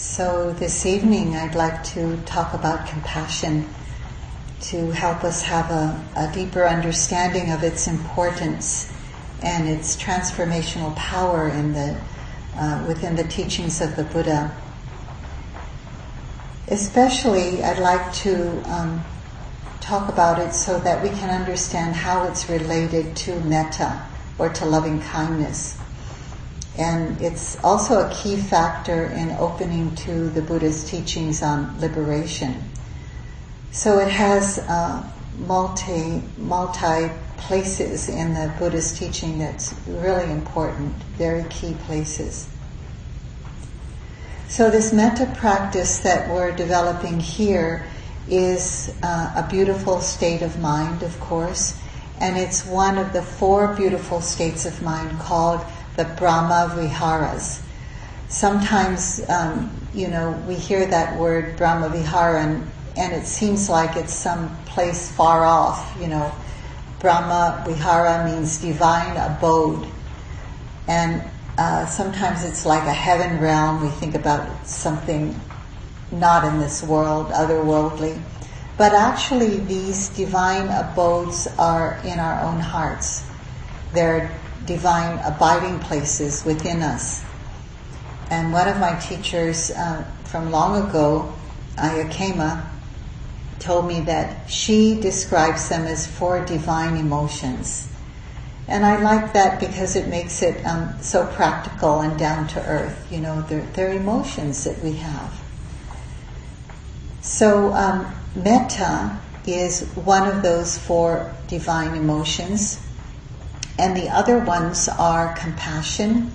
So this evening I'd like to talk about compassion to help us have a, a deeper understanding of its importance and its transformational power in the, uh, within the teachings of the Buddha. Especially, I'd like to um, talk about it so that we can understand how it's related to metta or to loving kindness. And it's also a key factor in opening to the Buddha's teachings on liberation. So it has uh, multi multi places in the Buddha's teaching that's really important, very key places. So this metta practice that we're developing here is uh, a beautiful state of mind, of course, and it's one of the four beautiful states of mind called the Brahma Viharas. Sometimes, um, you know, we hear that word Brahma Vihara and, and it seems like it's some place far off, you know. Brahma Vihara means divine abode. And uh, sometimes it's like a heaven realm. We think about something not in this world, otherworldly. But actually, these divine abodes are in our own hearts. They're divine abiding places within us. And one of my teachers uh, from long ago, Ayya Khema, told me that she describes them as four divine emotions. And I like that because it makes it um, so practical and down to earth. You know, they're, they're emotions that we have. So, um, metta is one of those four divine emotions, and the other ones are compassion,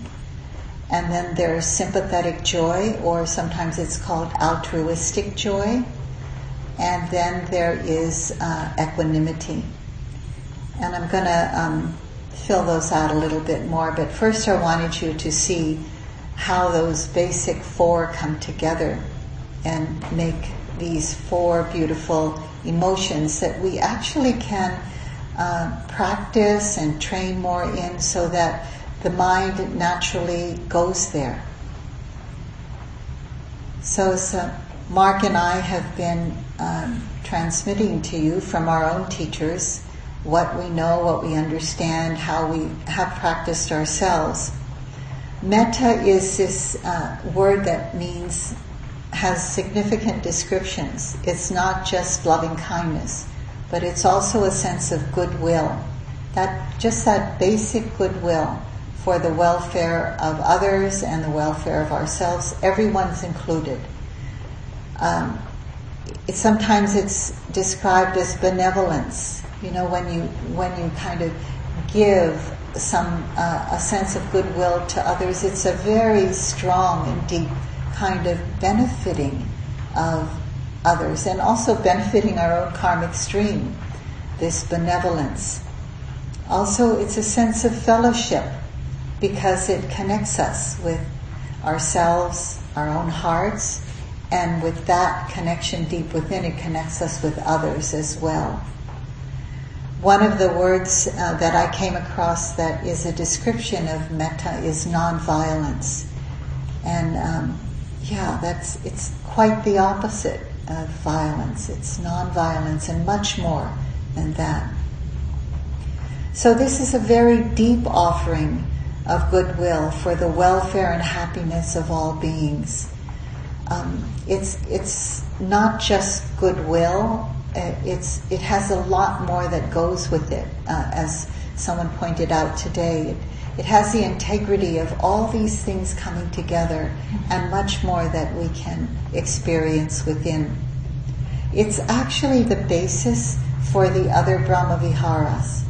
and then there's sympathetic joy, or sometimes it's called altruistic joy, and then there is uh, equanimity. And I'm going to um, fill those out a little bit more, but first I wanted you to see how those basic four come together and make these four beautiful emotions that we actually can uh, practice and train more in so that the mind naturally goes there. So, so Mark and I have been um, transmitting to you from our own teachers what we know, what we understand, how we have practiced ourselves. Metta is this uh, word that means has significant descriptions. It's not just loving kindness, but it's also a sense of goodwill. That just that basic goodwill for the welfare of others and the welfare of ourselves. Everyone's included. Um, it, sometimes it's described as benevolence. You know, when you when you kind of give some uh, a sense of goodwill to others, it's a very strong and deep kind of benefiting of others and also benefiting our own karmic stream, this benevolence. Also, it's a sense of fellowship because it connects us with ourselves, our own hearts, and with that connection deep within, it connects us with others as well. One of the words uh, that I came across that is a description of metta is nonviolence. And um, yeah, that's it's quite the opposite of violence. It's non-violence and much more than that. So this is a very deep offering of goodwill for the welfare and happiness of all beings. Um, it's it's not just goodwill. Uh, it's it has a lot more that goes with it, uh, as someone pointed out today. It, it has the integrity of all these things coming together and much more that we can experience within. It's actually the basis for the other Brahma Viharas.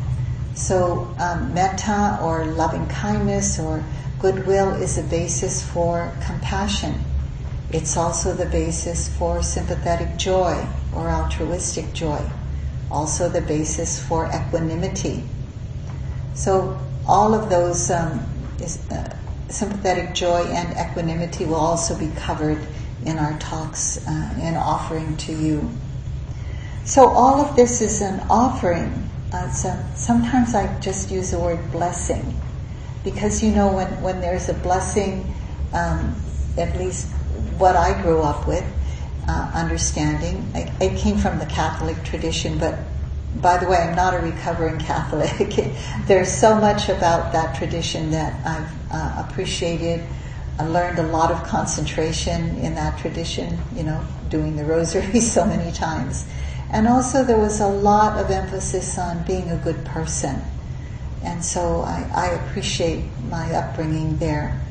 So, um, metta or loving kindness or goodwill is a basis for compassion. It's also the basis for sympathetic joy or altruistic joy. Also, the basis for equanimity. So, all of those um, is, uh, sympathetic joy and equanimity will also be covered in our talks uh, and offering to you. So all of this is an offering. Uh, so sometimes I just use the word blessing because you know when, when there's a blessing, um, at least what I grew up with, uh, understanding. I, it came from the Catholic tradition, but by the way, I'm not a recovering Catholic. There's so much about that tradition that I've uh, appreciated. I learned a lot of concentration in that tradition, you know, doing the rosary so many times. And also, there was a lot of emphasis on being a good person. And so I, I appreciate my upbringing there.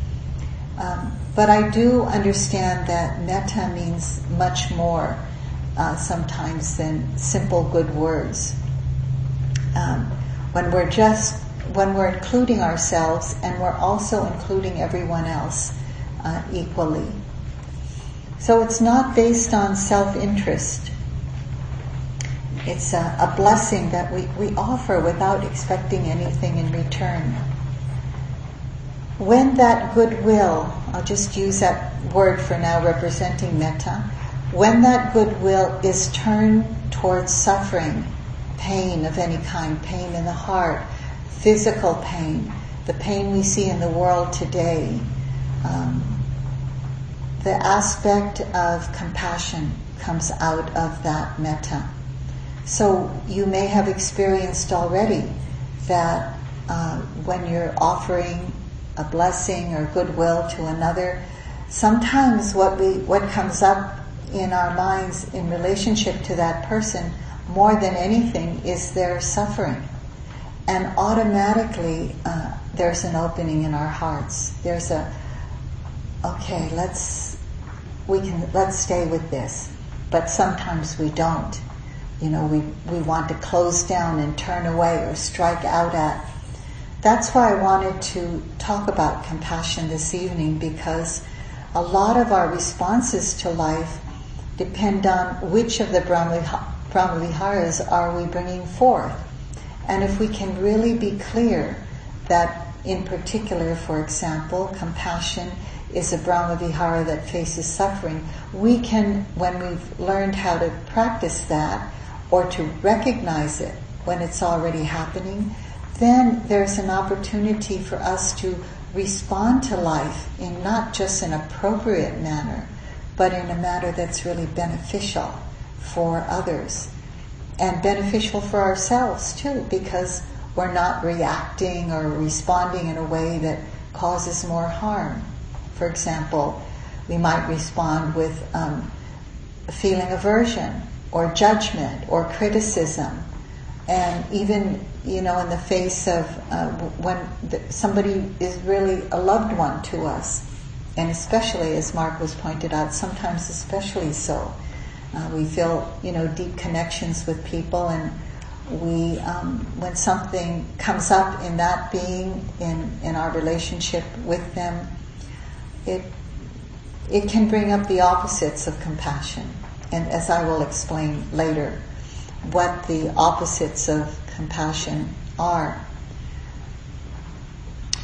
Um, but I do understand that metta means much more uh, sometimes than simple good words. Um, when we're just when we're including ourselves and we're also including everyone else uh, equally. So it's not based on self-interest. It's a, a blessing that we, we offer without expecting anything in return. When that goodwill, I'll just use that word for now representing metta, when that goodwill is turned towards suffering, pain of any kind, pain in the heart, physical pain, the pain we see in the world today, um, the aspect of compassion comes out of that metta. So you may have experienced already that uh, when you're offering a blessing or goodwill to another, sometimes what we what comes up in our minds in relationship to that person more than anything is their suffering. And automatically uh, there's an opening in our hearts. There's a, okay, let's, we can, let's stay with this. But sometimes we don't. You know, we, we want to close down and turn away or strike out at. That's why I wanted to talk about compassion this evening because a lot of our responses to life depend on which of the Brahmaviharas are we bringing forth. And if we can really be clear that, in particular, for example, compassion is a Brahmavihara that faces suffering, we can, when we've learned how to practice that or to recognize it when it's already happening, then there's an opportunity for us to respond to life in not just an appropriate manner, but in a manner that's really beneficial for others and beneficial for ourselves too, because we're not reacting or responding in a way that causes more harm. For example, we might respond with um, feeling aversion or judgment or criticism, and even you know in the face of uh, when somebody is really a loved one to us, and especially as Mark was pointed out, sometimes especially so. Uh, we feel, you know, deep connections with people, and we, um, when something comes up in that being, in in our relationship with them, it it can bring up the opposites of compassion, and as I will explain later, what the opposites of compassion are.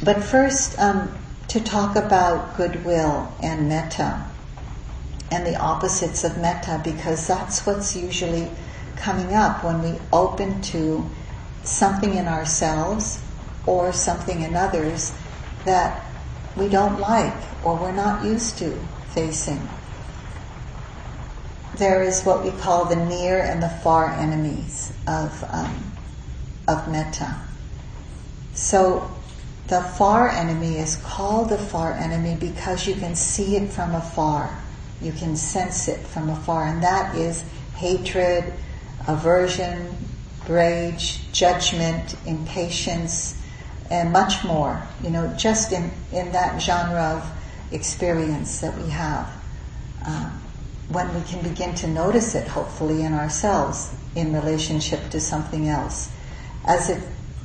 But first, um, to talk about goodwill and metta and the opposites of metta because that's what's usually coming up when we open to something in ourselves or something in others that we don't like or we're not used to facing. There is what we call the near and the far enemies of, um, of metta. So the far enemy is called the far enemy because you can see it from afar. You can sense it from afar, and that is hatred, aversion, rage, judgment, impatience, and much more. You know, just in, in that genre of experience that we have. Uh, when we can begin to notice it, hopefully, in ourselves in relationship to something else. As it,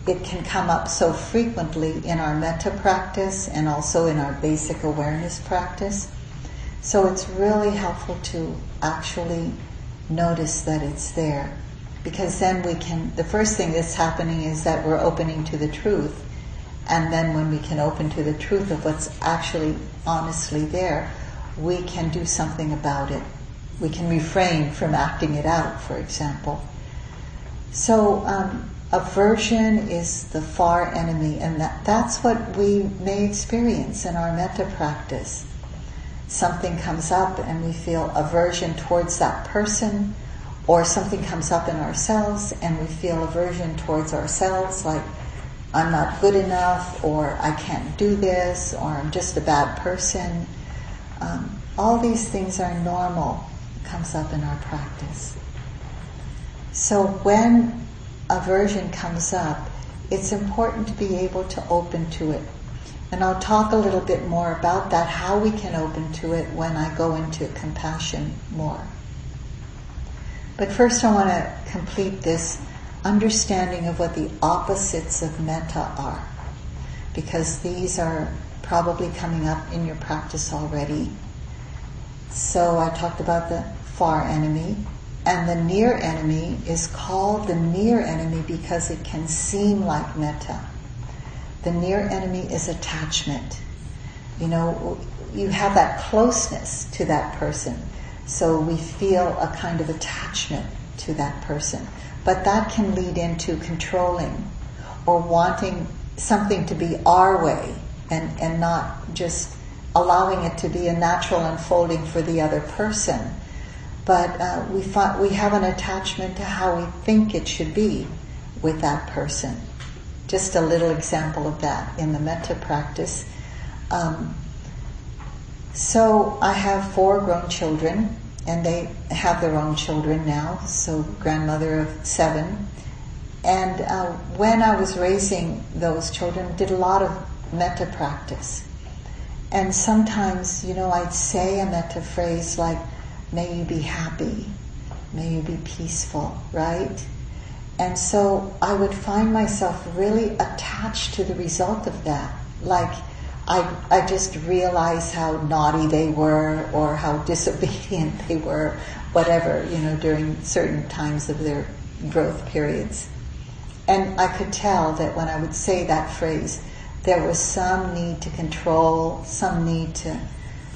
it can come up so frequently in our metta practice and also in our basic awareness practice so it's really helpful to actually notice that it's there. Because then we can, the first thing that's happening is that we're opening to the truth. And then when we can open to the truth of what's actually honestly there, we can do something about it. We can refrain from acting it out, for example. So, um, aversion is the far enemy, and that, that's what we may experience in our metta practice something comes up and we feel aversion towards that person, or something comes up in ourselves and we feel aversion towards ourselves, like I'm not good enough, or I can't do this, or I'm just a bad person. Um, all these things are normal, comes up in our practice. So when aversion comes up, it's important to be able to open to it. And I'll talk a little bit more about that, how we can open to it when I go into compassion more. But first, I want to complete this understanding of what the opposites of metta are, because these are probably coming up in your practice already. So I talked about the far enemy, and the near enemy is called the near enemy because it can seem like metta. The near enemy is attachment. You know, you have that closeness to that person, so we feel a kind of attachment to that person. But that can lead into controlling or wanting something to be our way and, and not just allowing it to be a natural unfolding for the other person. But uh, we, find, we have an attachment to how we think it should be with that person. Just a little example of that in the metta practice. Um, so I have four grown children, and they have their own children now. So grandmother of seven, and uh, when I was raising those children, did a lot of metta practice. And sometimes, you know, I'd say a metta phrase like, may you be happy, may you be peaceful, right? And so I would find myself really attached to the result of that. Like, I, I just realized how naughty they were or how disobedient they were, whatever, you know, during certain times of their growth periods. And I could tell that when I would say that phrase, there was some need to control, some need to,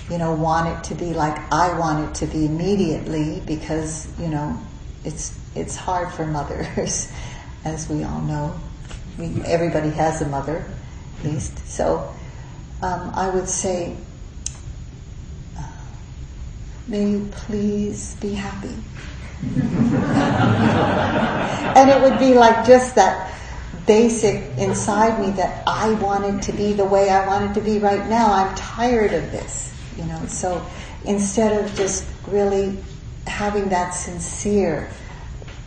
you know, want it to be like I want it to be immediately because, you know, it's it's hard for mothers, as we all know. We, everybody has a mother, at least. So um, I would say, may you please be happy. and it would be like just that basic inside me that I wanted to be the way I wanted to be right now. I'm tired of this, you know. So instead of just really having that sincere,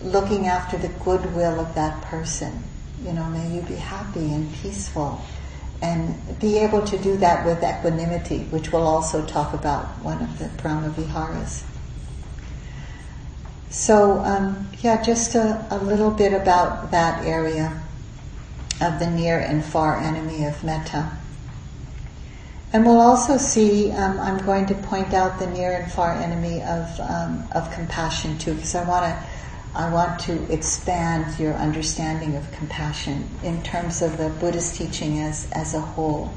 looking after the goodwill of that person, you know, may you be happy and peaceful and be able to do that with equanimity, which we'll also talk about one of the Brahma Viharas. So, um, yeah, just a, a, little bit about that area of the near and far enemy of metta. And we'll also see, um, I'm going to point out the near and far enemy of, um, of compassion too, because I want to I want to expand your understanding of compassion in terms of the Buddhist teaching as, as a whole.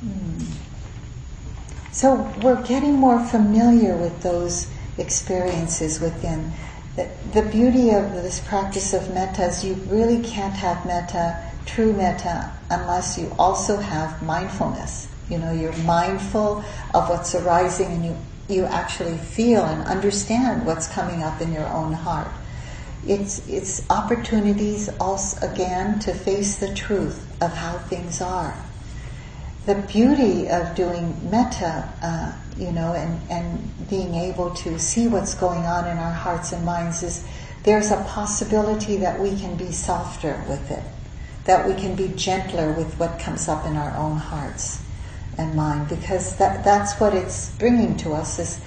Hmm. So we're getting more familiar with those experiences within. The, the beauty of this practice of metta is you really can't have metta, true metta, unless you also have mindfulness. You know, you're mindful of what's arising and you you actually feel and understand what's coming up in your own heart. It's, it's opportunities also again to face the truth of how things are. The beauty of doing metta, uh, you know, and, and being able to see what's going on in our hearts and minds is there's a possibility that we can be softer with it, that we can be gentler with what comes up in our own hearts and mind because that, that's what it's bringing to us this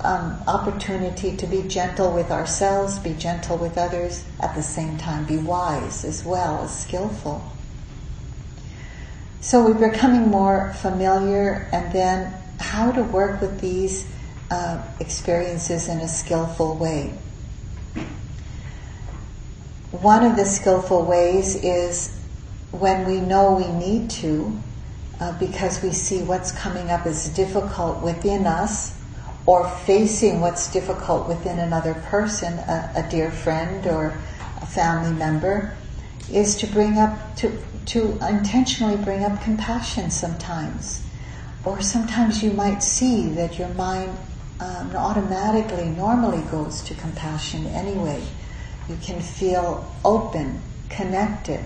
um, opportunity to be gentle with ourselves, be gentle with others, at the same time be wise as well as skillful. So we're becoming more familiar and then how to work with these uh, experiences in a skillful way. One of the skillful ways is when we know we need to, uh, because we see what's coming up as difficult within us or facing what's difficult within another person, a, a dear friend or a family member, is to bring up, to, to intentionally bring up compassion sometimes. or sometimes you might see that your mind um, automatically, normally goes to compassion anyway. You can feel open, connected,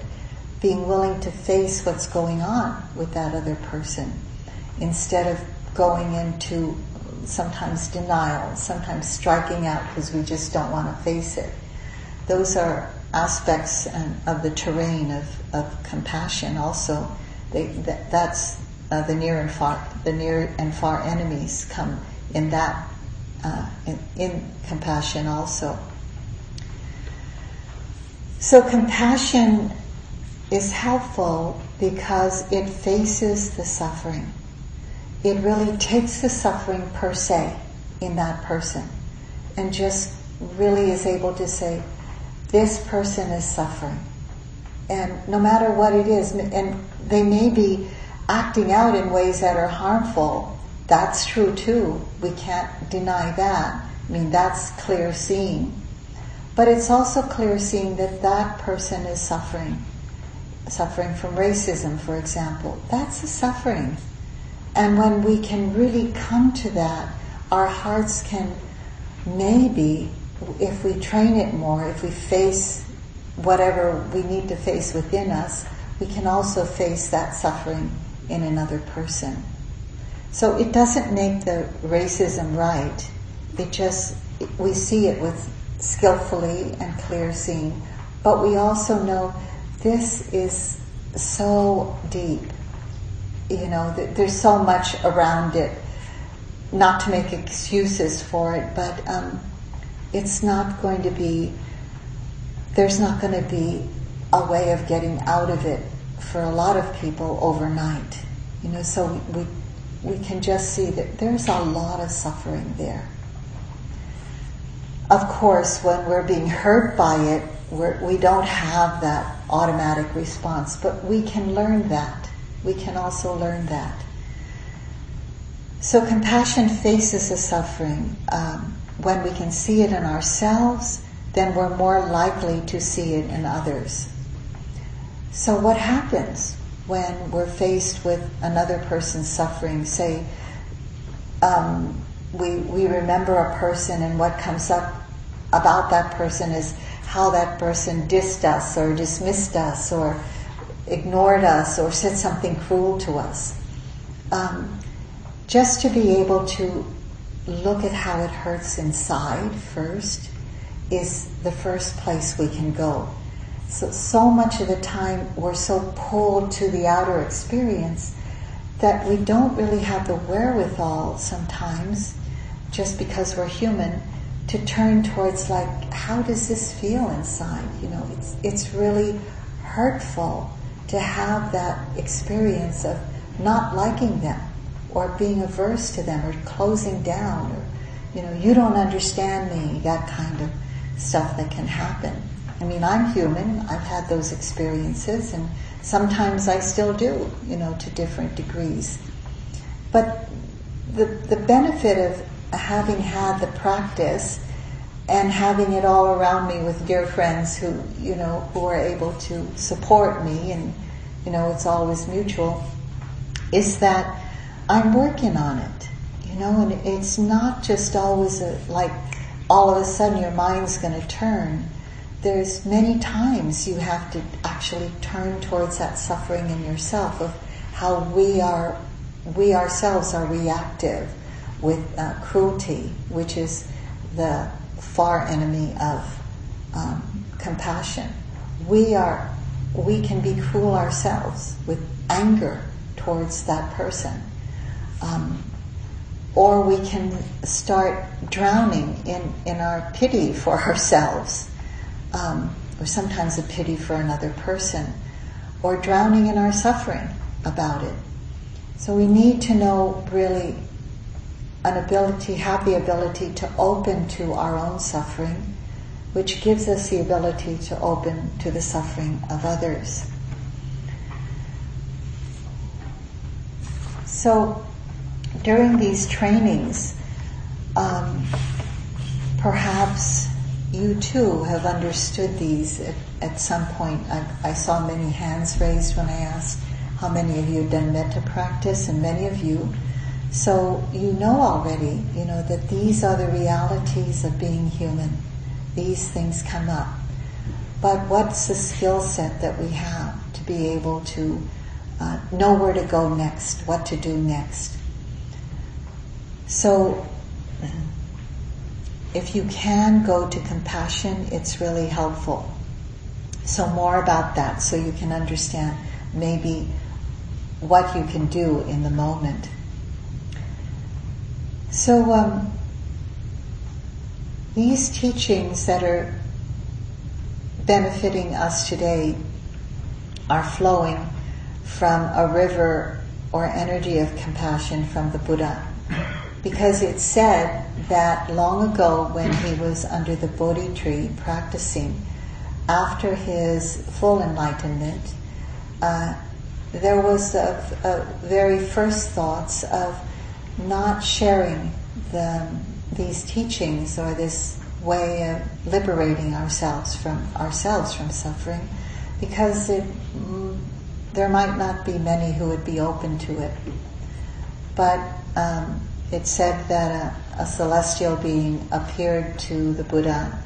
being willing to face what's going on with that other person instead of going into sometimes denial, sometimes striking out because we just don't want to face it. Those are aspects of the terrain of, of compassion also. They, that, that's uh, the near and far, the near and far enemies come in that, uh, in, in compassion also. So compassion is helpful because it faces the suffering. It really takes the suffering per se in that person and just really is able to say, this person is suffering. And no matter what it is, and they may be acting out in ways that are harmful, that's true too. We can't deny that. I mean, that's clear seeing. But it's also clear seeing that that person is suffering. Suffering from racism, for example. That's a suffering. And when we can really come to that, our hearts can maybe, if we train it more, if we face whatever we need to face within us, we can also face that suffering in another person. So it doesn't make the racism right. It just, we see it with skillfully and clear seeing, but we also know this is so deep. You know, there's so much around it. Not to make excuses for it, but um, it's not going to be, there's not going to be a way of getting out of it for a lot of people overnight. You know, so we, we can just see that there's a lot of suffering there. Of course, when we're being hurt by it, we're, we do not have that automatic response, but we can learn that. We can also learn that. So compassion faces the suffering. Um, when we can see it in ourselves, then we're more likely to see it in others. So what happens when we're faced with another person's suffering? Say, um, we, we remember a person and what comes up about that person is how that person dissed us or dismissed us or ignored us or said something cruel to us. Um, just to be able to look at how it hurts inside first is the first place we can go. So, so much of the time we're so pulled to the outer experience that we don't really have the wherewithal sometimes, just because we're human, to turn towards like, how does this feel inside? You know, it's, it's really hurtful to have that experience of not liking them or being averse to them or closing down or, you know, you don't understand me, that kind of stuff that can happen. I mean, I'm human. I've had those experiences and sometimes I still do, you know, to different degrees. But the, the benefit of having had the practice and having it all around me with dear friends who, you know, who are able to support me and, you know, it's always mutual, is that I'm working on it, you know, and it's not just always a, like all of a sudden your mind's going to turn. There's many times you have to actually turn towards that suffering in yourself of how we are, we ourselves are reactive with uh, cruelty, which is the far enemy of um, compassion. We are, we can be cruel ourselves with anger towards that person. Um, or we can start drowning in, in our pity for ourselves, um, or sometimes a pity for another person, or drowning in our suffering about it. So we need to know really an ability, have the ability to open to our own suffering, which gives us the ability to open to the suffering of others. So during these trainings, um, perhaps you too have understood these at, at some point. I, I, saw many hands raised when I asked how many of you had done metta practice, and many of you So you know already, you know, that these are the realities of being human. These things come up. But what's the skill set that we have to be able to uh, know where to go next, what to do next? So, if you can go to compassion, it's really helpful. So, more about that so you can understand maybe what you can do in the moment. So, um, these teachings that are benefiting us today are flowing from a river or energy of compassion from the Buddha. Because it's said that long ago, when he was under the Bodhi tree practicing, after his full enlightenment, uh, there was a, very first thoughts of not sharing the, these teachings or this way of liberating ourselves from ourselves from suffering, because it, there might not be many who would be open to it. But um, it said that a, a, celestial being appeared to the Buddha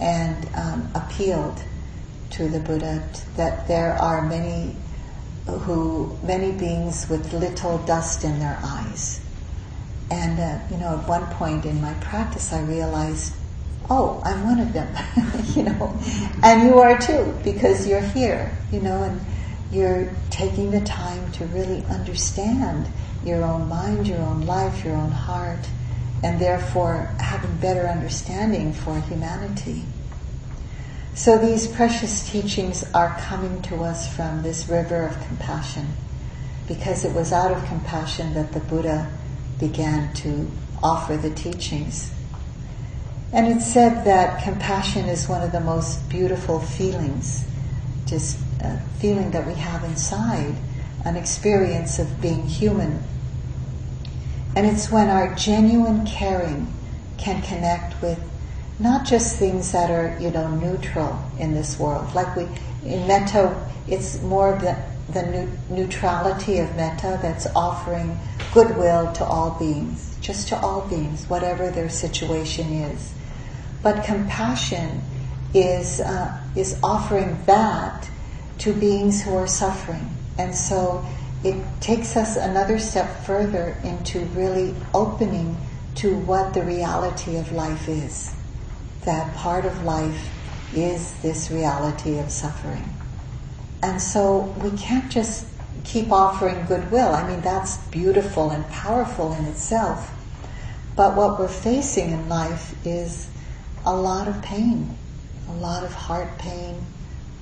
and um, appealed to the Buddha that there are many who many beings with little dust in their eyes. And uh, you know, at one point in my practice, I realized, oh, I'm one of them, you know, and you are too because you're here, you know, and you're taking the time to really understand your own mind, your own life, your own heart, and therefore having better understanding for humanity. So these precious teachings are coming to us from this river of compassion because it was out of compassion that the Buddha began to offer the teachings. And it's said that compassion is one of the most beautiful feelings, just a feeling that we have inside, an experience of being human. And it's when our genuine caring can connect with not just things that are, you know, neutral in this world. Like we, in metta, it's more of the, the neutrality of metta that's offering goodwill to all beings, just to all beings, whatever their situation is. But compassion is, uh, is offering that to beings who are suffering. And so it takes us another step further into really opening to what the reality of life is that part of life is this reality of suffering. And so we can't just keep offering goodwill. I mean, that's beautiful and powerful in itself. But what we're facing in life is a lot of pain, a lot of heart pain,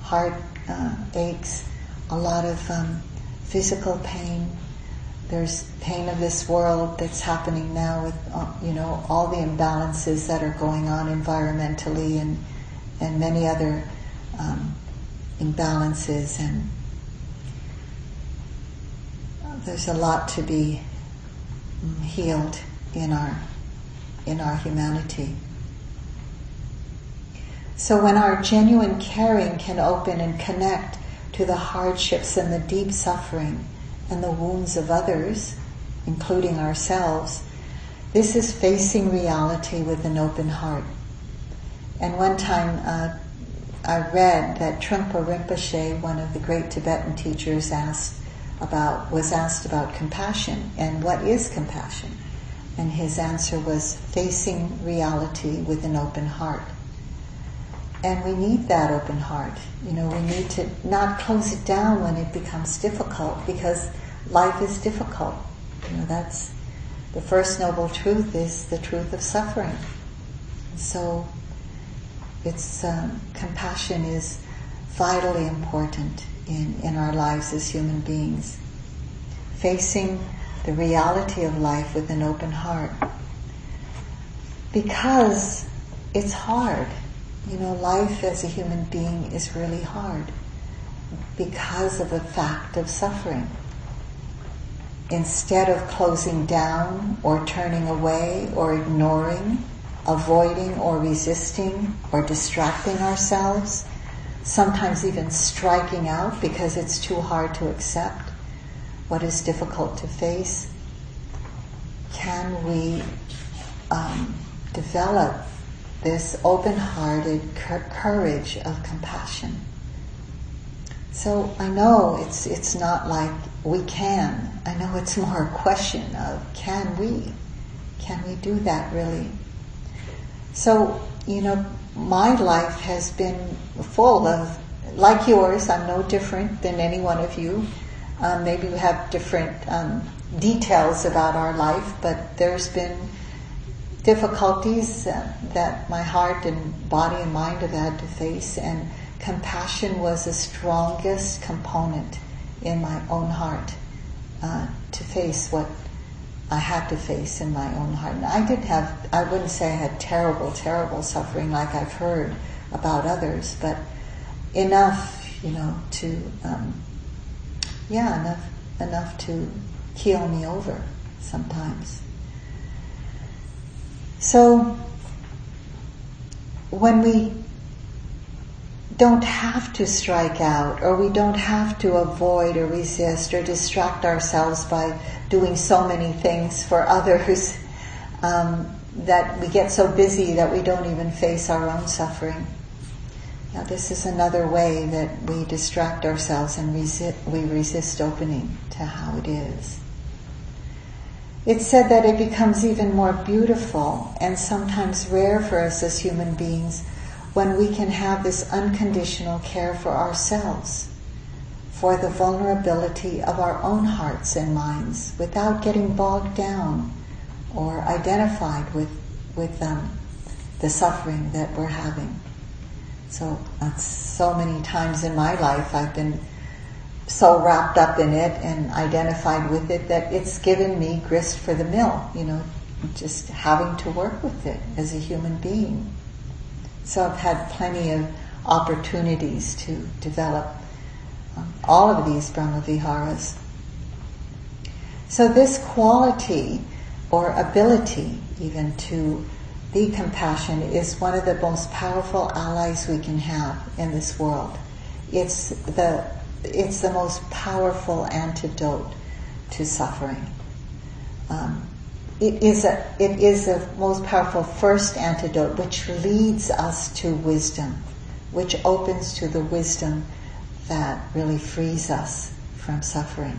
heart uh, aches, a lot of um, physical pain, there's pain of this world that's happening now with uh, you know all the imbalances that are going on environmentally and and many other um, imbalances and there's a lot to be healed in our in our humanity. So when our genuine caring can open and connect to the hardships and the deep suffering and the wounds of others, including ourselves, this is facing reality with an open heart. And one time uh, I read that Trungpa Rinpoche, one of the great Tibetan teachers, asked about was asked about compassion and what is compassion, and his answer was facing reality with an open heart. And we need that open heart. You know, we need to not close it down when it becomes difficult because life is difficult. You know, that's the first noble truth is the truth of suffering. So it's um, compassion is vitally important in, in our lives as human beings. Facing the reality of life with an open heart. Because it's hard. You know, life as a human being is really hard because of the fact of suffering. Instead of closing down or turning away or ignoring, avoiding or resisting or distracting ourselves, sometimes even striking out because it's too hard to accept what is difficult to face, can we um, develop this open-hearted courage of compassion? So I know it's it's not like we can. I know it's more a question of can we? Can we do that really? So, you know, my life has been full of, like yours, I'm no different than any one of you. Um, maybe we have different um, details about our life, but there's been difficulties uh, that my heart and body and mind have had to face, and compassion was the strongest component in my own heart uh, to face what I had to face in my own heart. And I did have, I wouldn't say I had terrible, terrible suffering like I've heard about others, but enough, you know, to, um, yeah, enough, enough to keel me over sometimes. So, when we don't have to strike out or we don't have to avoid or resist or distract ourselves by doing so many things for others um, that we get so busy that we don't even face our own suffering. Now, this is another way that we distract ourselves and resist, we resist opening to how it is. It's said that it becomes even more beautiful and sometimes rare for us as human beings when we can have this unconditional care for ourselves, for the vulnerability of our own hearts and minds without getting bogged down or identified with, with um, the suffering that we're having. So, uh, so many times in my life I've been so wrapped up in it and identified with it that it's given me grist for the mill, you know, just having to work with it as a human being. So I've had plenty of opportunities to develop um, all of these Brahmaviharas. So this quality or ability even to be compassion is one of the most powerful allies we can have in this world. It's the, it's the most powerful antidote to suffering. Um, it is a it is the most powerful first antidote which leads us to wisdom, which opens to the wisdom that really frees us from suffering.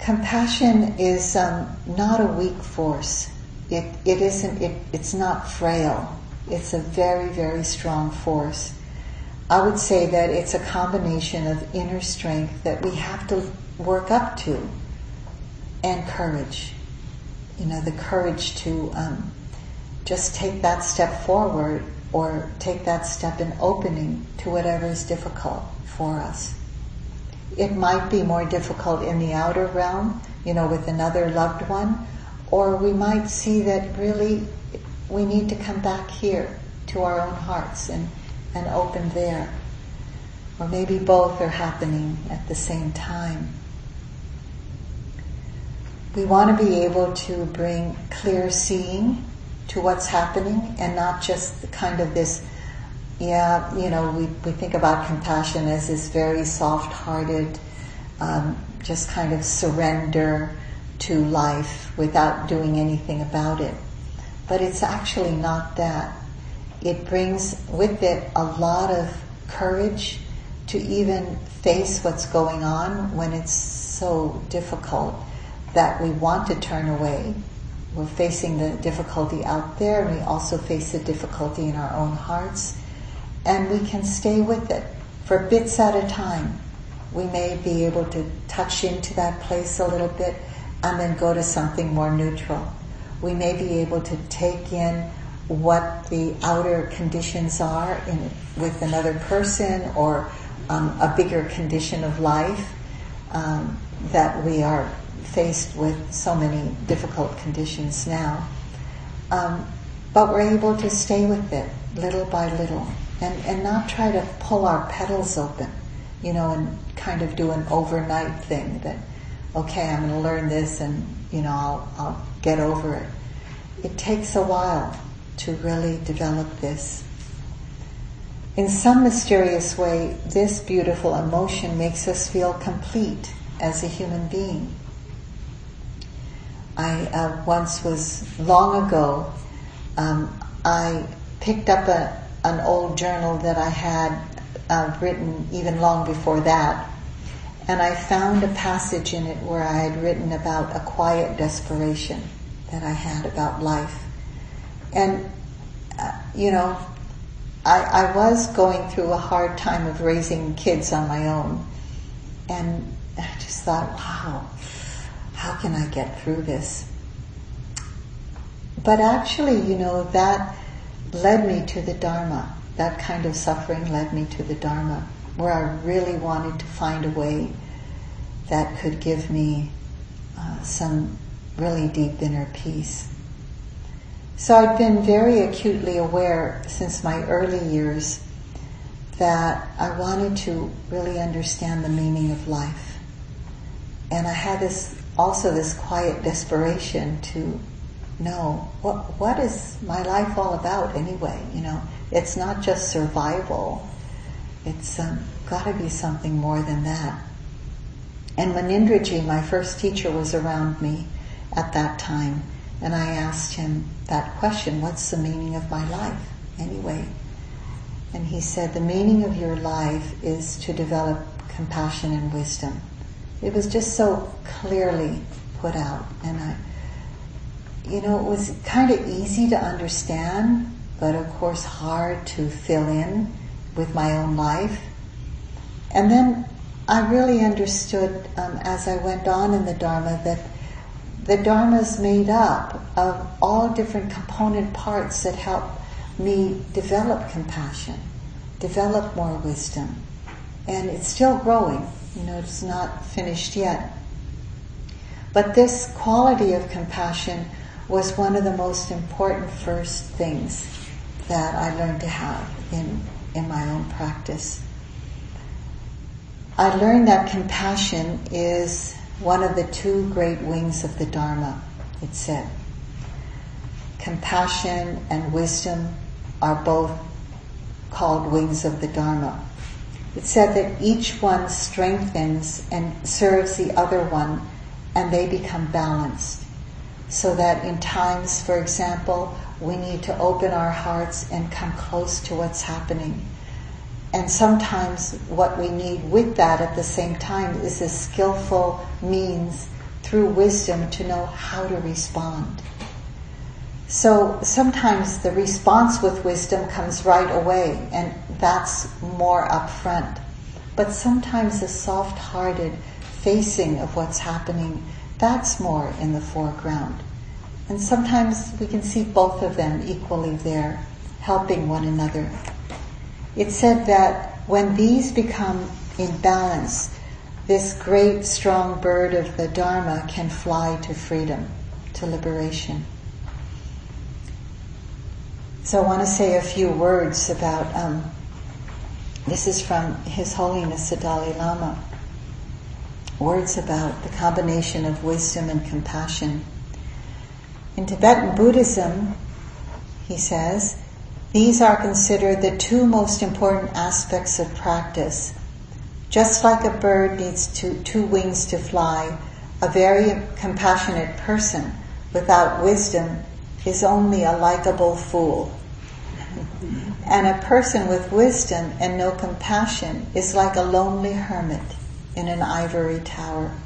Compassion is um, not a weak force. It, it isn't. It, it's not frail. It's a very very strong force. I would say that it's a combination of inner strength that we have to work up to, and courage. You know, the courage to um, just take that step forward or take that step in opening to whatever is difficult for us. It might be more difficult in the outer realm, you know, with another loved one, or we might see that really we need to come back here to our own hearts and, and open there. Or maybe both are happening at the same time. We want to be able to bring clear seeing to what's happening and not just kind of this, yeah, you know, we, we think about compassion as this very soft hearted, um, just kind of surrender to life without doing anything about it. But it's actually not that. It brings with it a lot of courage to even face what's going on when it's so difficult that we want to turn away. We're facing the difficulty out there, we also face the difficulty in our own hearts. And we can stay with it for bits at a time. We may be able to touch into that place a little bit and then go to something more neutral. We may be able to take in what the outer conditions are in, with another person or um, a bigger condition of life um, that we are faced with so many difficult conditions now. Um, but we're able to stay with it little by little and, and not try to pull our petals open, you know, and kind of do an overnight thing that, okay, I'm going to learn this and, you know, I'll, I'll get over it. It takes a while to really develop this. In some mysterious way, this beautiful emotion makes us feel complete as a human being. I uh, once was long ago. Um, I picked up a, an old journal that I had uh, written even long before that, and I found a passage in it where I had written about a quiet desperation that I had about life, and uh, you know, I, I was going through a hard time of raising kids on my own, and I just thought, wow, how can I get through this? But actually, you know, that led me to the Dharma. That kind of suffering led me to the Dharma, where I really wanted to find a way that could give me uh, some really deep inner peace. So I've been very acutely aware since my early years that I wanted to really understand the meaning of life. And I had this also this quiet desperation to know what what is my life all about anyway, you know. It's not just survival. It's um, got to be something more than that. And when Indraji, my first teacher, was around me at that time, and I asked him that question, what's the meaning of my life anyway? And he said, the meaning of your life is to develop compassion and wisdom. It was just so clearly put out. And I, you know, it was kind of easy to understand, but of course hard to fill in with my own life. And then I really understood um, as I went on in the Dharma that the Dharma is made up of all different component parts that help me develop compassion, develop more wisdom. And it's still growing, you know, it's not finished yet. But this quality of compassion was one of the most important first things that I learned to have in, in my own practice. I learned that compassion is one of the two great wings of the Dharma, it said. Compassion and wisdom are both called wings of the Dharma. It said that each one strengthens and serves the other one and they become balanced. So that in times, for example, we need to open our hearts and come close to what's happening and sometimes what we need with that at the same time is a skillful means through wisdom to know how to respond. So sometimes the response with wisdom comes right away and that's more upfront. But sometimes the soft-hearted facing of what's happening, that's more in the foreground. And sometimes we can see both of them equally there, helping one another. It said that when these become in balance, this great strong bird of the Dharma can fly to freedom, to liberation. So I want to say a few words about, um, this is from His Holiness the Dalai Lama. Words about the combination of wisdom and compassion. In Tibetan Buddhism, he says, these are considered the two most important aspects of practice. Just like a bird needs two, two wings to fly, a very compassionate person without wisdom is only a likable fool. And a person with wisdom and no compassion is like a lonely hermit in an ivory tower.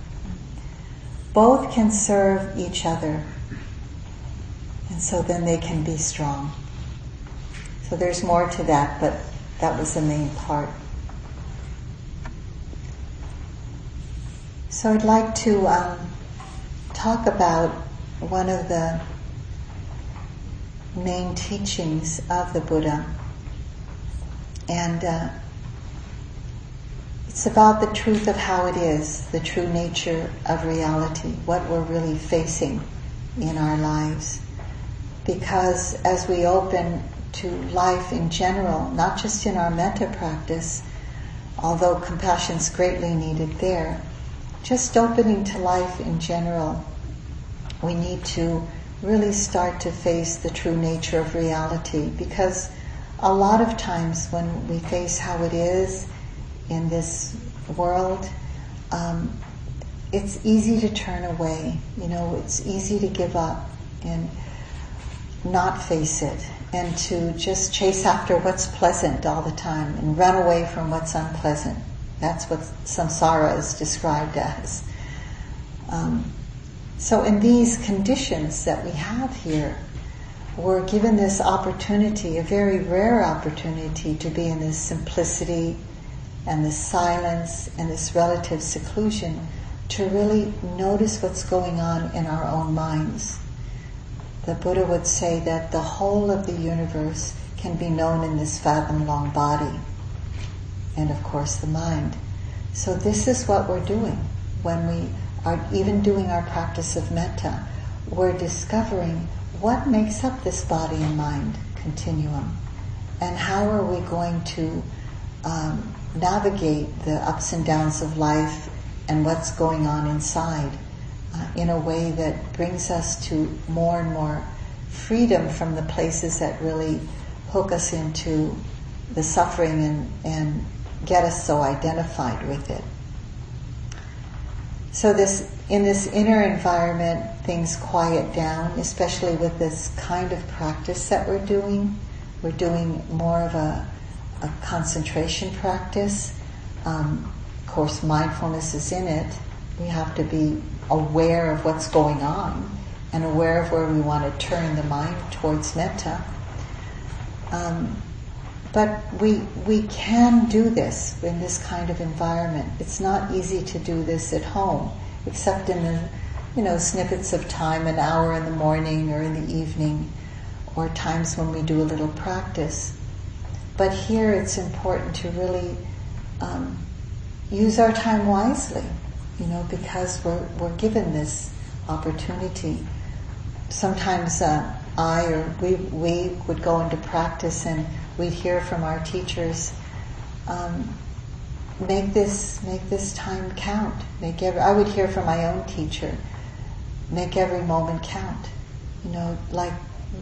Both can serve each other, and so then they can be strong. So there's more to that, but that was the main part. So I'd like to um, talk about one of the main teachings of the Buddha. And uh, it's about the truth of how it is, the true nature of reality, what we're really facing in our lives. Because as we open to life in general, not just in our metta practice, although compassion is greatly needed there, just opening to life in general. We need to really start to face the true nature of reality because a lot of times when we face how it is in this world, um, it's easy to turn away. You know, it's easy to give up and not face it and to just chase after what's pleasant all the time and run away from what's unpleasant. That's what samsara is described as. Um, so, in these conditions that we have here, we're given this opportunity, a very rare opportunity, to be in this simplicity and this silence and this relative seclusion to really notice what's going on in our own minds. The Buddha would say that the whole of the universe can be known in this fathom long body, and of course the mind. So, this is what we're doing when we are even doing our practice of metta. We're discovering what makes up this body and mind continuum, and how are we going to um, navigate the ups and downs of life and what's going on inside uh, in a way that brings us to more and more freedom from the places that really hook us into the suffering and, and get us so identified with it. So this in this inner environment, things quiet down, especially with this kind of practice that we're doing. We're doing more of a, a concentration practice. Um, of course, mindfulness is in it. We have to be aware of what's going on and aware of where we want to turn the mind towards metta. Um, but we we can do this in this kind of environment. It's not easy to do this at home, except in the you know snippets of time, an hour in the morning or in the evening, or times when we do a little practice. But here it's important to really um, use our time wisely, you know, because we're, we're given this opportunity. Sometimes uh, I or we, we would go into practice and we'd hear from our teachers, um, make this, make this time count. Make every, I would hear from my own teacher, make every moment count. You know, like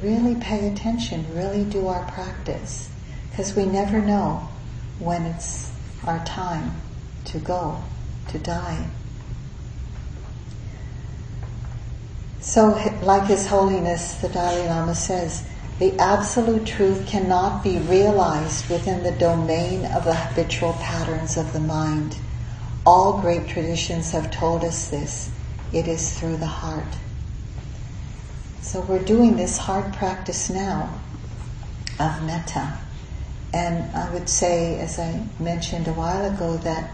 really pay attention, really do our practice, because we never know when it's our time to go, to die. So, like His Holiness the Dalai Lama says, the absolute truth cannot be realized within the domain of the habitual patterns of the mind. All great traditions have told us this. It is through the heart. So we're doing this heart practice now of metta. And I would say, as I mentioned a while ago, that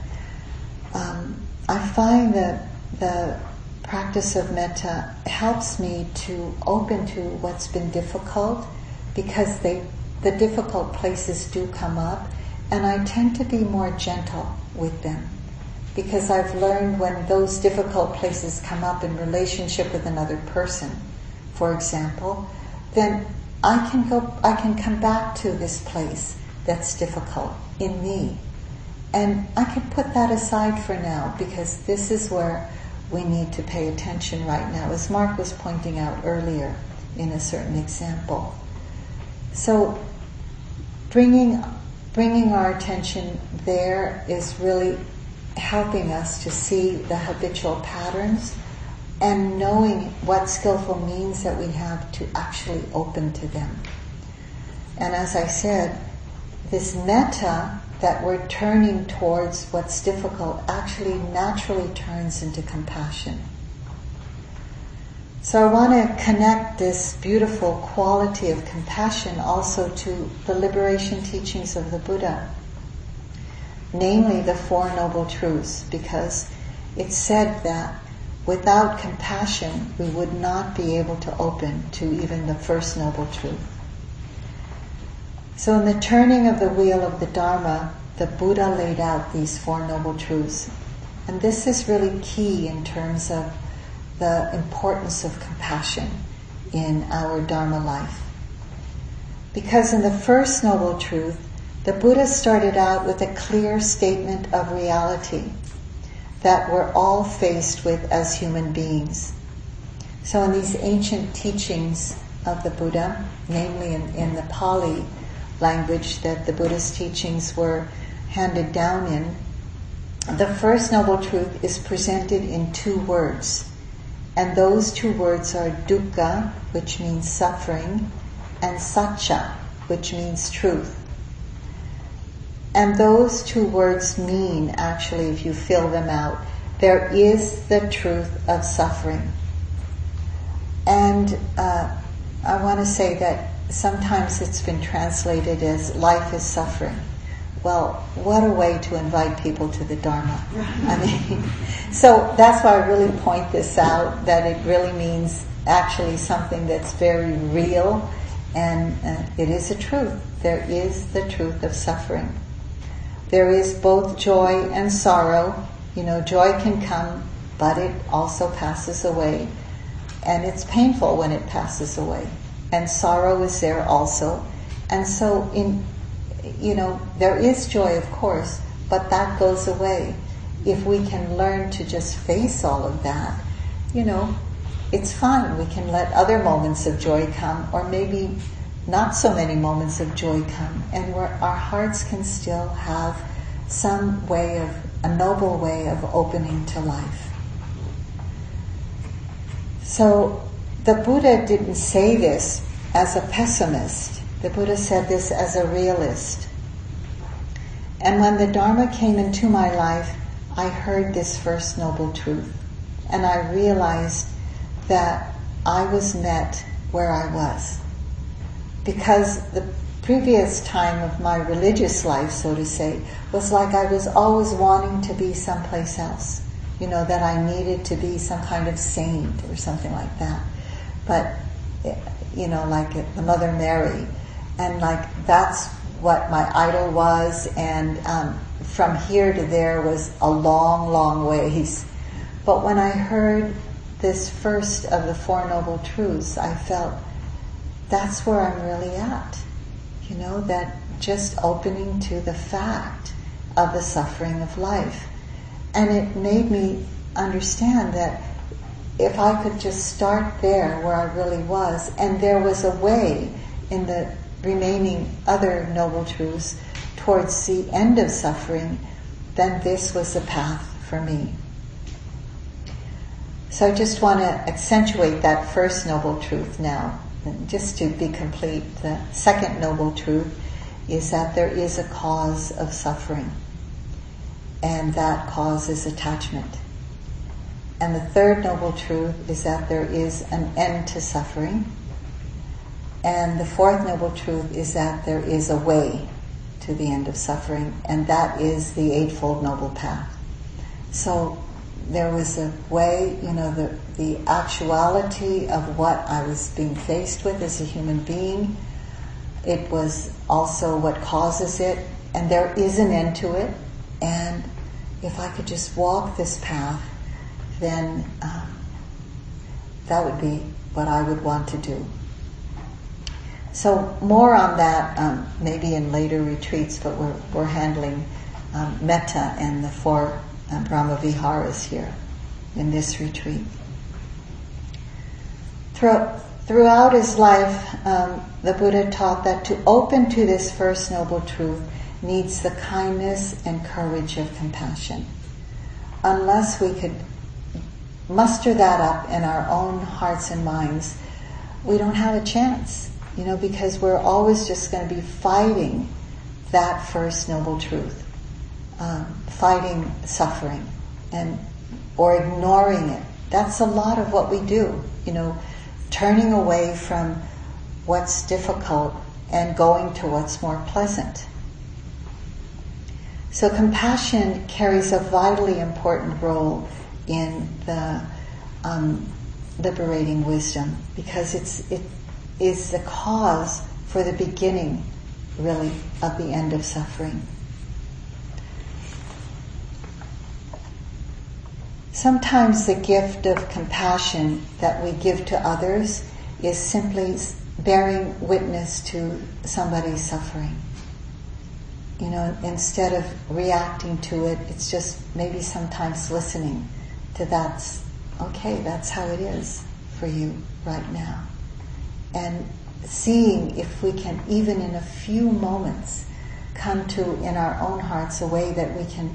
um, I find that the practice of metta helps me to open to what's been difficult because they, the difficult places do come up and I tend to be more gentle with them because I've learned when those difficult places come up in relationship with another person, for example, then I can go, I can come back to this place that's difficult in me. And I can put that aside for now because this is where we need to pay attention right now, as Mark was pointing out earlier in a certain example. So, bringing, bringing our attention there is really helping us to see the habitual patterns and knowing what skillful means that we have to actually open to them. And as I said, this metta that we're turning towards what's difficult actually naturally turns into compassion. So I want to connect this beautiful quality of compassion also to the liberation teachings of the Buddha, namely the Four Noble Truths, because it's said that without compassion we would not be able to open to even the first Noble Truth. So, in the turning of the wheel of the Dharma, the Buddha laid out these Four Noble Truths. And this is really key in terms of the importance of compassion in our Dharma life. Because in the first Noble Truth, the Buddha started out with a clear statement of reality that we're all faced with as human beings. So, in these ancient teachings of the Buddha, namely in, in the Pali, language that the Buddhist teachings were handed down in, the first Noble Truth is presented in two words. And those two words are dukkha, which means suffering, and sacca, which means truth. And those two words mean, actually, if you fill them out, there is the truth of suffering. And uh, I want to say that sometimes it's been translated as life is suffering. Well, what a way to invite people to the Dharma. I mean, so that's why I really point this out that it really means actually something that's very real and uh, it is a truth. There is the truth of suffering. There is both joy and sorrow. You know, joy can come, but it also passes away. And it's painful when it passes away. And sorrow is there also. And so in you know, there is joy, of course, but that goes away. If we can learn to just face all of that, you know, it's fine. We can let other moments of joy come, or maybe not so many moments of joy come, and where our hearts can still have some way of, a noble way of opening to life. So the Buddha didn't say this as a pessimist. The Buddha said this as a realist. And when the Dharma came into my life, I heard this first noble truth. And I realized that I was met where I was. Because the previous time of my religious life, so to say, was like I was always wanting to be someplace else. You know, that I needed to be some kind of saint or something like that. But, you know, like the Mother Mary, and like that's what my idol was, and um, from here to there was a long, long ways. But when I heard this first of the Four Noble Truths, I felt that's where I'm really at. You know, that just opening to the fact of the suffering of life. And it made me understand that if I could just start there where I really was, and there was a way in the remaining other noble truths towards the end of suffering, then this was the path for me. So I just want to accentuate that first noble truth now, just to be complete. The second noble truth is that there is a cause of suffering, and that cause is attachment. And the third noble truth is that there is an end to suffering, and the fourth noble truth is that there is a way to the end of suffering, and that is the Eightfold Noble Path. So there was a way, you know, the, the actuality of what I was being faced with as a human being. It was also what causes it, and there is an end to it. And if I could just walk this path, then um, that would be what I would want to do. So more on that um, maybe in later retreats, but we're, we're handling um, metta and the four uh, Brahma Viharas here in this retreat. Throughout, throughout his life, um, the Buddha taught that to open to this first noble truth needs the kindness and courage of compassion. Unless we could muster that up in our own hearts and minds, we don't have a chance you know, because we're always just going to be fighting that first noble truth, um, fighting suffering, and or ignoring it. That's a lot of what we do. You know, turning away from what's difficult and going to what's more pleasant. So compassion carries a vitally important role in the um, liberating wisdom because it's it is the cause for the beginning, really, of the end of suffering. Sometimes the gift of compassion that we give to others is simply bearing witness to somebody's suffering. You know, instead of reacting to it, it's just maybe sometimes listening to that's okay, that's how it is for you right now and seeing if we can, even in a few moments, come to in our own hearts a way that we can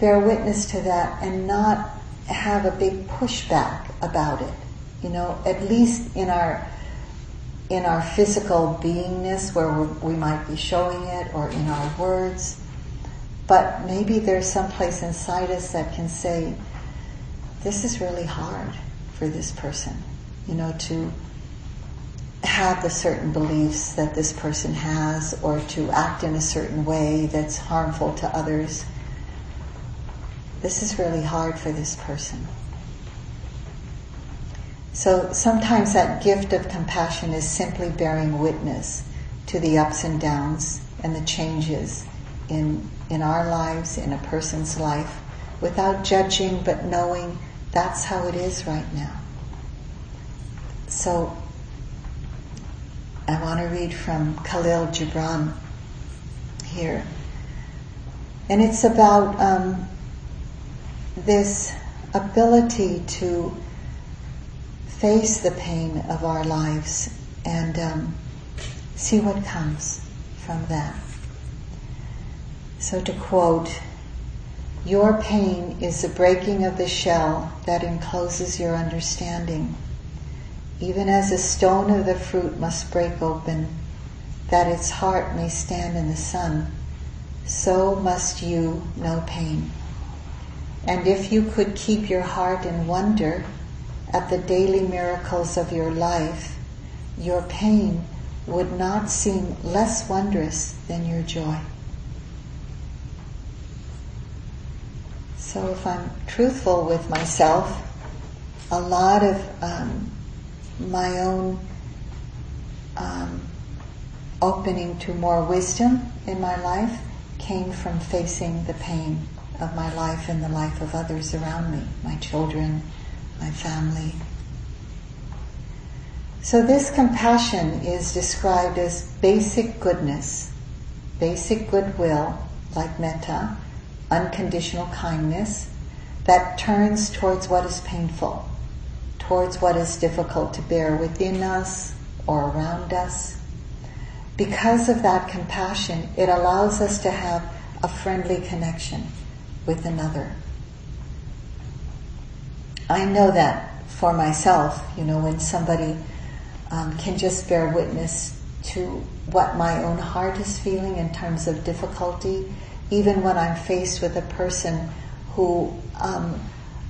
bear witness to that and not have a big pushback about it. You know, at least in our in our physical beingness where we might be showing it or in our words. But maybe there's some place inside us that can say, this is really hard for this person, you know, to have the certain beliefs that this person has or to act in a certain way that's harmful to others. This is really hard for this person. So sometimes that gift of compassion is simply bearing witness to the ups and downs and the changes in, in our lives, in a person's life, without judging but knowing that's how it is right now. So I want to read from Khalil Gibran here. And it's about um, this ability to face the pain of our lives and um, see what comes from that. So to quote, your pain is the breaking of the shell that encloses your understanding. Even as a stone of the fruit must break open, that its heart may stand in the sun, so must you know pain. And if you could keep your heart in wonder at the daily miracles of your life, your pain would not seem less wondrous than your joy. So, if I'm truthful with myself, a lot of um, my own um, opening to more wisdom in my life came from facing the pain of my life and the life of others around me, my children, my family. So this compassion is described as basic goodness, basic goodwill, like metta, unconditional kindness, that turns towards what is painful, towards what is difficult to bear within us or around us. Because of that compassion, it allows us to have a friendly connection with another. I know that for myself, you know, when somebody um, can just bear witness to what my own heart is feeling in terms of difficulty, even when I'm faced with a person who um,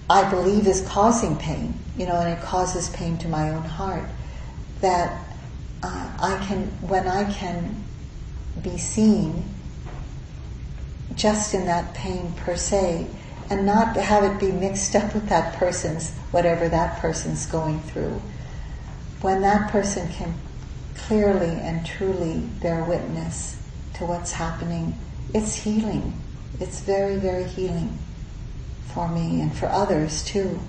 I believe is causing pain, you know, and it causes pain to my own heart, that uh, I can, when I can be seen just in that pain per se, and not have it be mixed up with that person's, whatever that person's going through. When that person can clearly and truly bear witness to what's happening, it's healing. It's very, very healing for me and for others too.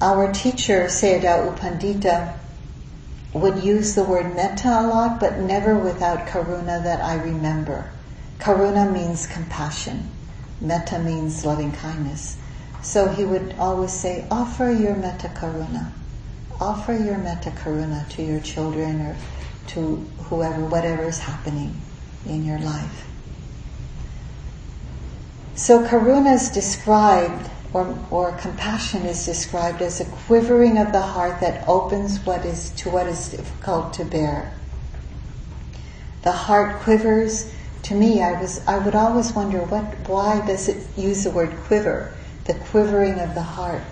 Our teacher, Sayadaw uh, U Pandita, would use the word metta a lot, but never without karuna that I remember. Karuna means compassion. Metta means loving kindness. So he would always say, offer your metta karuna. Offer your metta karuna to your children or to whoever, whatever is happening in your life. So karuna is described, or, or compassion is described as a quivering of the heart that opens what is to what is difficult to bear. The heart quivers to me, I was I would always wonder what why does it use the word quiver, the quivering of the heart.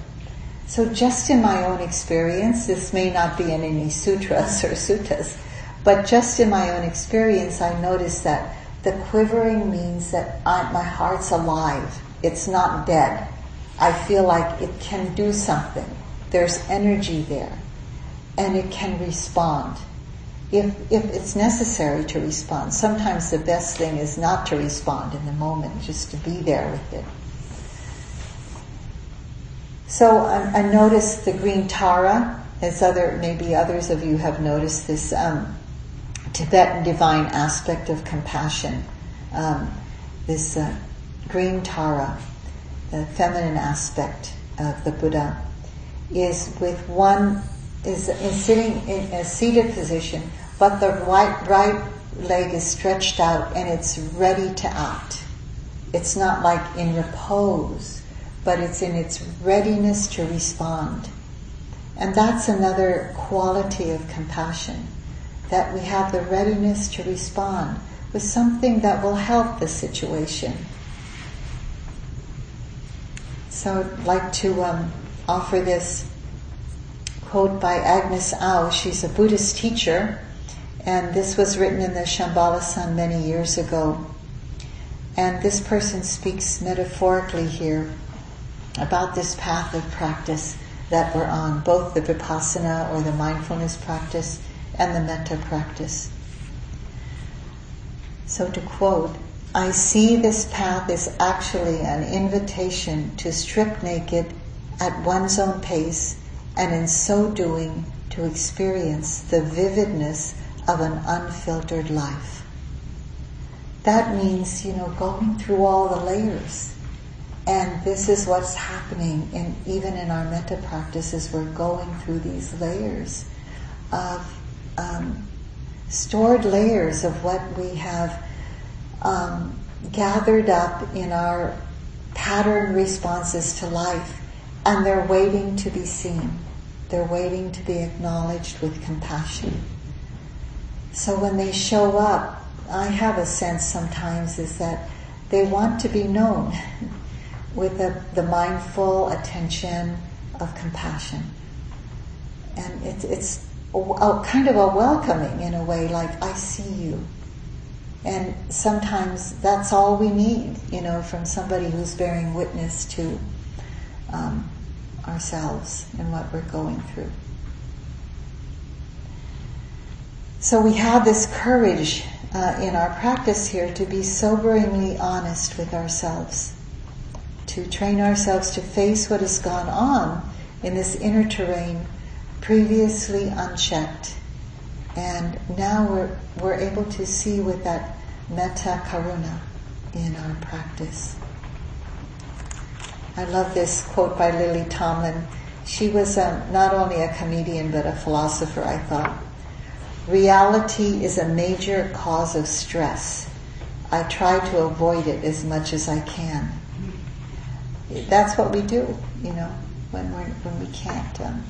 So just in my own experience, this may not be in any sutras or suttas, but just in my own experience, I noticed that the quivering means that I, my heart's alive. It's not dead. I feel like it can do something. There's energy there, and it can respond if, if it's necessary to respond. Sometimes the best thing is not to respond in the moment, just to be there with it. So I, I noticed the green Tara, as other maybe others of you have noticed this um, Tibetan divine aspect of compassion. Um, this uh, green Tara, the feminine aspect of the Buddha, is with one is, is sitting in a seated position, but the right, right leg is stretched out and it's ready to act. It's not like in repose, but it's in its readiness to respond. And that's another quality of compassion, that we have the readiness to respond with something that will help the situation. So I'd like to um, offer this quote by Agnes Au. She's a Buddhist teacher, and this was written in the Shambhala Sun many years ago. And this person speaks metaphorically here about this path of practice that we're on, both the vipassana or the mindfulness practice and the metta practice. So to quote, I see this path is actually an invitation to strip naked at one's own pace and in so doing to experience the vividness of an unfiltered life. That means, you know, going through all the layers. And this is what's happening in, even in our metta practices, we're going through these layers of um, stored layers of what we have um, gathered up in our pattern responses to life, and they're waiting to be seen. They're waiting to be acknowledged with compassion. So when they show up, I have a sense sometimes is that they want to be known with the, the mindful attention of compassion. And it's, it's a, kind of a welcoming in a way, like, I see you. And sometimes that's all we need, you know, from somebody who's bearing witness to um, ourselves and what we're going through. So we have this courage uh, in our practice here to be soberingly honest with ourselves, to train ourselves to face what has gone on in this inner terrain previously unchecked. And now we're, we're able to see with that metta karuna in our practice. I love this quote by Lily Tomlin. She was um, not only a comedian but a philosopher, I thought. Reality is a major cause of stress. I try to avoid it as much as I can. That's what we do, you know, when, we're, when we can't um,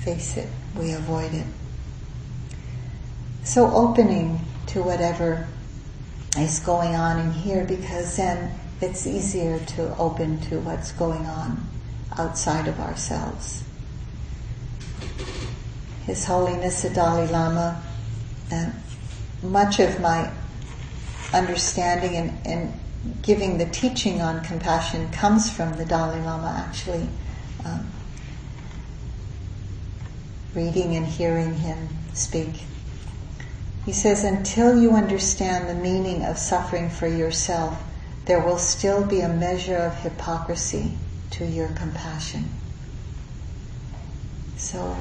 face it, we avoid it. So opening to whatever is going on in here because then it's easier to open to what's going on outside of ourselves. His Holiness the Dalai Lama, and much of my understanding and, and, giving the teaching on compassion comes from the Dalai Lama actually. Um, reading and hearing him speak. He says, until you understand the meaning of suffering for yourself, there will still be a measure of hypocrisy to your compassion. So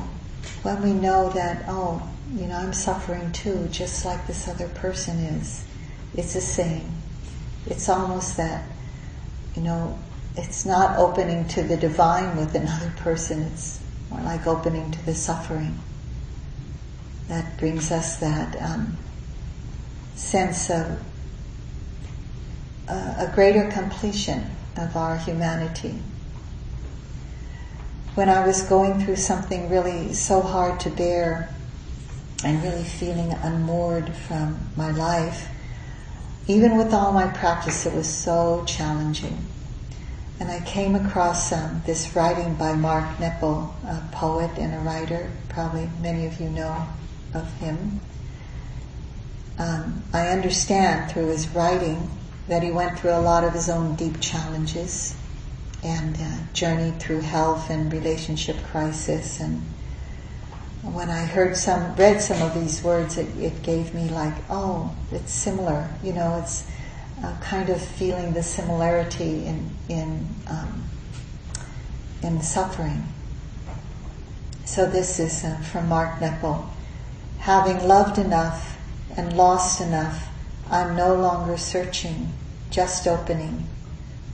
when we know that, oh, you know, I'm suffering too, just like this other person is, it's the same. It's almost that, you know, it's not opening to the divine with another person, it's more like opening to the suffering. That brings us that um, sense of uh, a greater completion of our humanity when I was going through something really so hard to bear and really feeling unmoored from my life, even with all my practice, it was so challenging. And I came across um, this writing by Mark Nepo, a poet and a writer. Probably many of you know of him. Um, I understand through his writing that he went through a lot of his own deep challenges and uh, journeyed through health and relationship crisis. And when I heard some, read some of these words, it, it gave me like, oh, it's similar. You know, it's uh, kind of feeling the similarity in in um, in suffering. So this is uh, from Mark Nepo. Having loved enough and lost enough, I'm no longer searching, just opening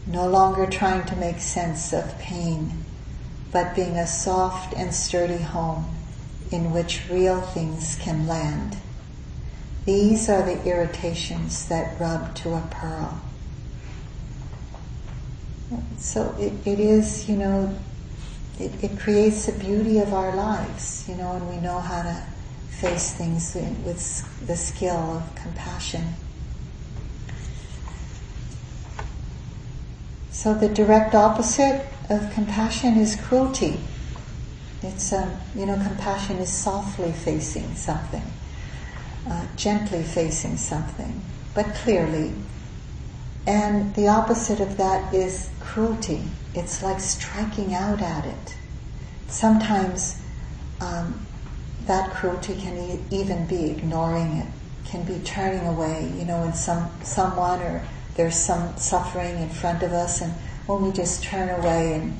no longer trying to make sense of pain, but being a soft and sturdy home in which real things can land. These are the irritations that rub to a pearl. So it, it is, you know, it, it creates the beauty of our lives, you know, and we know how to face things with the skill of compassion. So the direct opposite of compassion is cruelty. It's, um, you know, compassion is softly facing something, uh, gently facing something, but clearly. And the opposite of that is cruelty. It's like striking out at it. Sometimes um, that cruelty can e- even be ignoring it, can be turning away, you know, when some, someone or there's some suffering in front of us and when we just turn away and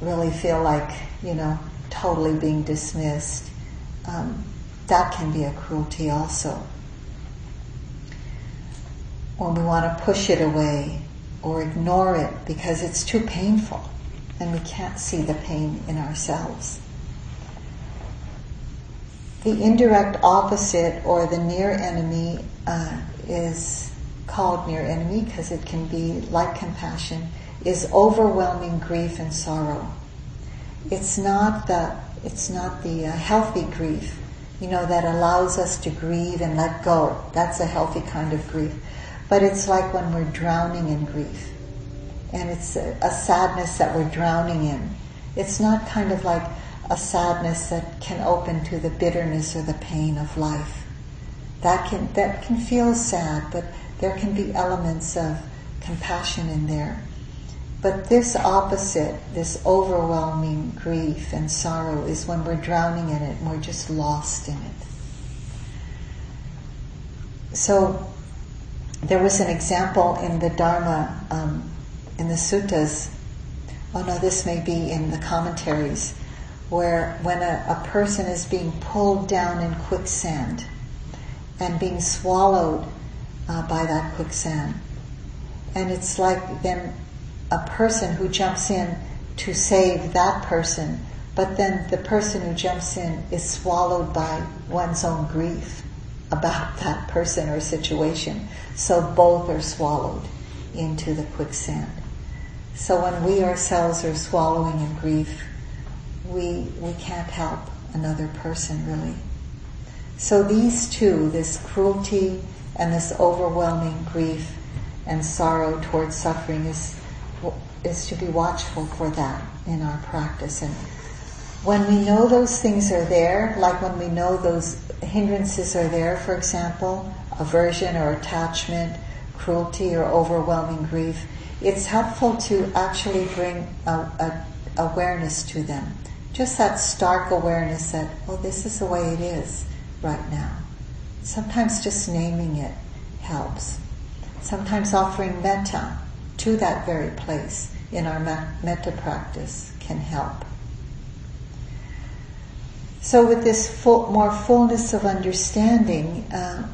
really feel like, you know, totally being dismissed, um, that can be a cruelty also. When we want to push it away or ignore it because it's too painful and we can't see the pain in ourselves. The indirect opposite or the near enemy uh, is called near enemy because it can be like compassion is overwhelming grief and sorrow. It's not the it's not the uh, healthy grief, you know, that allows us to grieve and let go. That's a healthy kind of grief. But it's like when we're drowning in grief. And it's a, a sadness that we're drowning in. It's not kind of like a sadness that can open to the bitterness or the pain of life. That can, that can feel sad, but there can be elements of compassion in there. But this opposite, this overwhelming grief and sorrow, is when we're drowning in it and we're just lost in it. So, there was an example in the Dharma, um, in the suttas. Oh no, this may be in the commentaries, where when a, a person is being pulled down in quicksand and being swallowed uh, by that quicksand. And it's like then a person who jumps in to save that person, but then the person who jumps in is swallowed by one's own grief about that person or situation. So both are swallowed into the quicksand. So when we ourselves are swallowing in grief, we, we can't help another person really. So these two, this cruelty and this overwhelming grief and sorrow towards suffering is is to be watchful for that in our practice. And when we know those things are there like when we know those hindrances are there for example aversion or attachment cruelty or overwhelming grief it's helpful to actually bring a, a awareness to them. Just that stark awareness that oh this is the way it is right now. Sometimes just naming it helps. Sometimes offering metta to that very place in our metta practice can help. So, with this full, more fullness of understanding uh,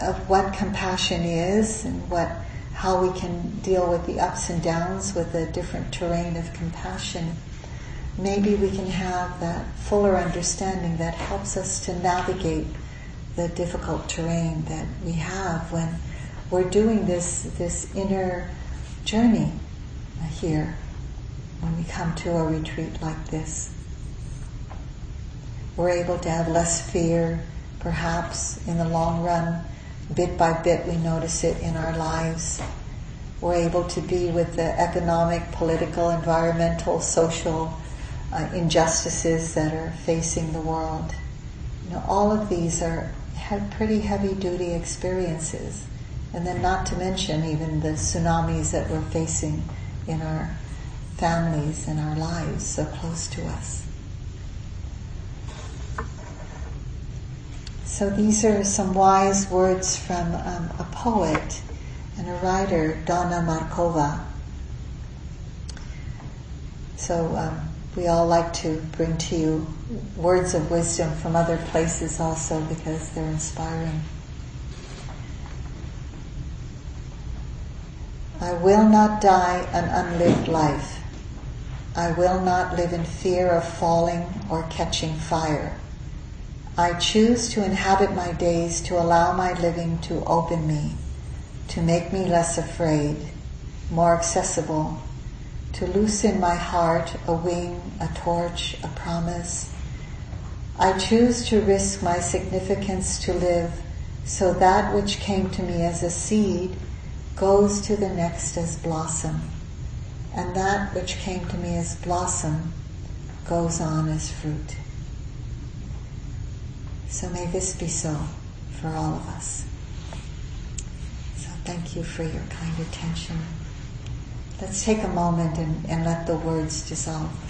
of what compassion is and what how we can deal with the ups and downs with the different terrain of compassion, maybe we can have that fuller understanding that helps us to navigate the difficult terrain that we have when we're doing this this inner journey here when we come to a retreat like this. We're able to have less fear, perhaps in the long run. Bit by bit, we notice it in our lives. We're able to be with the economic, political, environmental, social uh, injustices that are facing the world. You know, all of these are pretty heavy duty experiences. And then, not to mention even the tsunamis that we're facing in our families and our lives so close to us. So, these are some wise words from um, a poet and a writer, Dawna Markova. So, um, we all like to bring to you words of wisdom from other places also because they're inspiring. I will not die an unlived life. I will not live in fear of falling or catching fire. I choose to inhabit my days to allow my living to open me, to make me less afraid, more accessible, to loosen my heart a wing, a torch, a promise. I choose to risk my significance to live so that which came to me as a seed goes to the next as blossom, and that which came to me as blossom goes on as fruit. So may this be so for all of us. So thank you for your kind attention. Let's take a moment and, and let the words dissolve.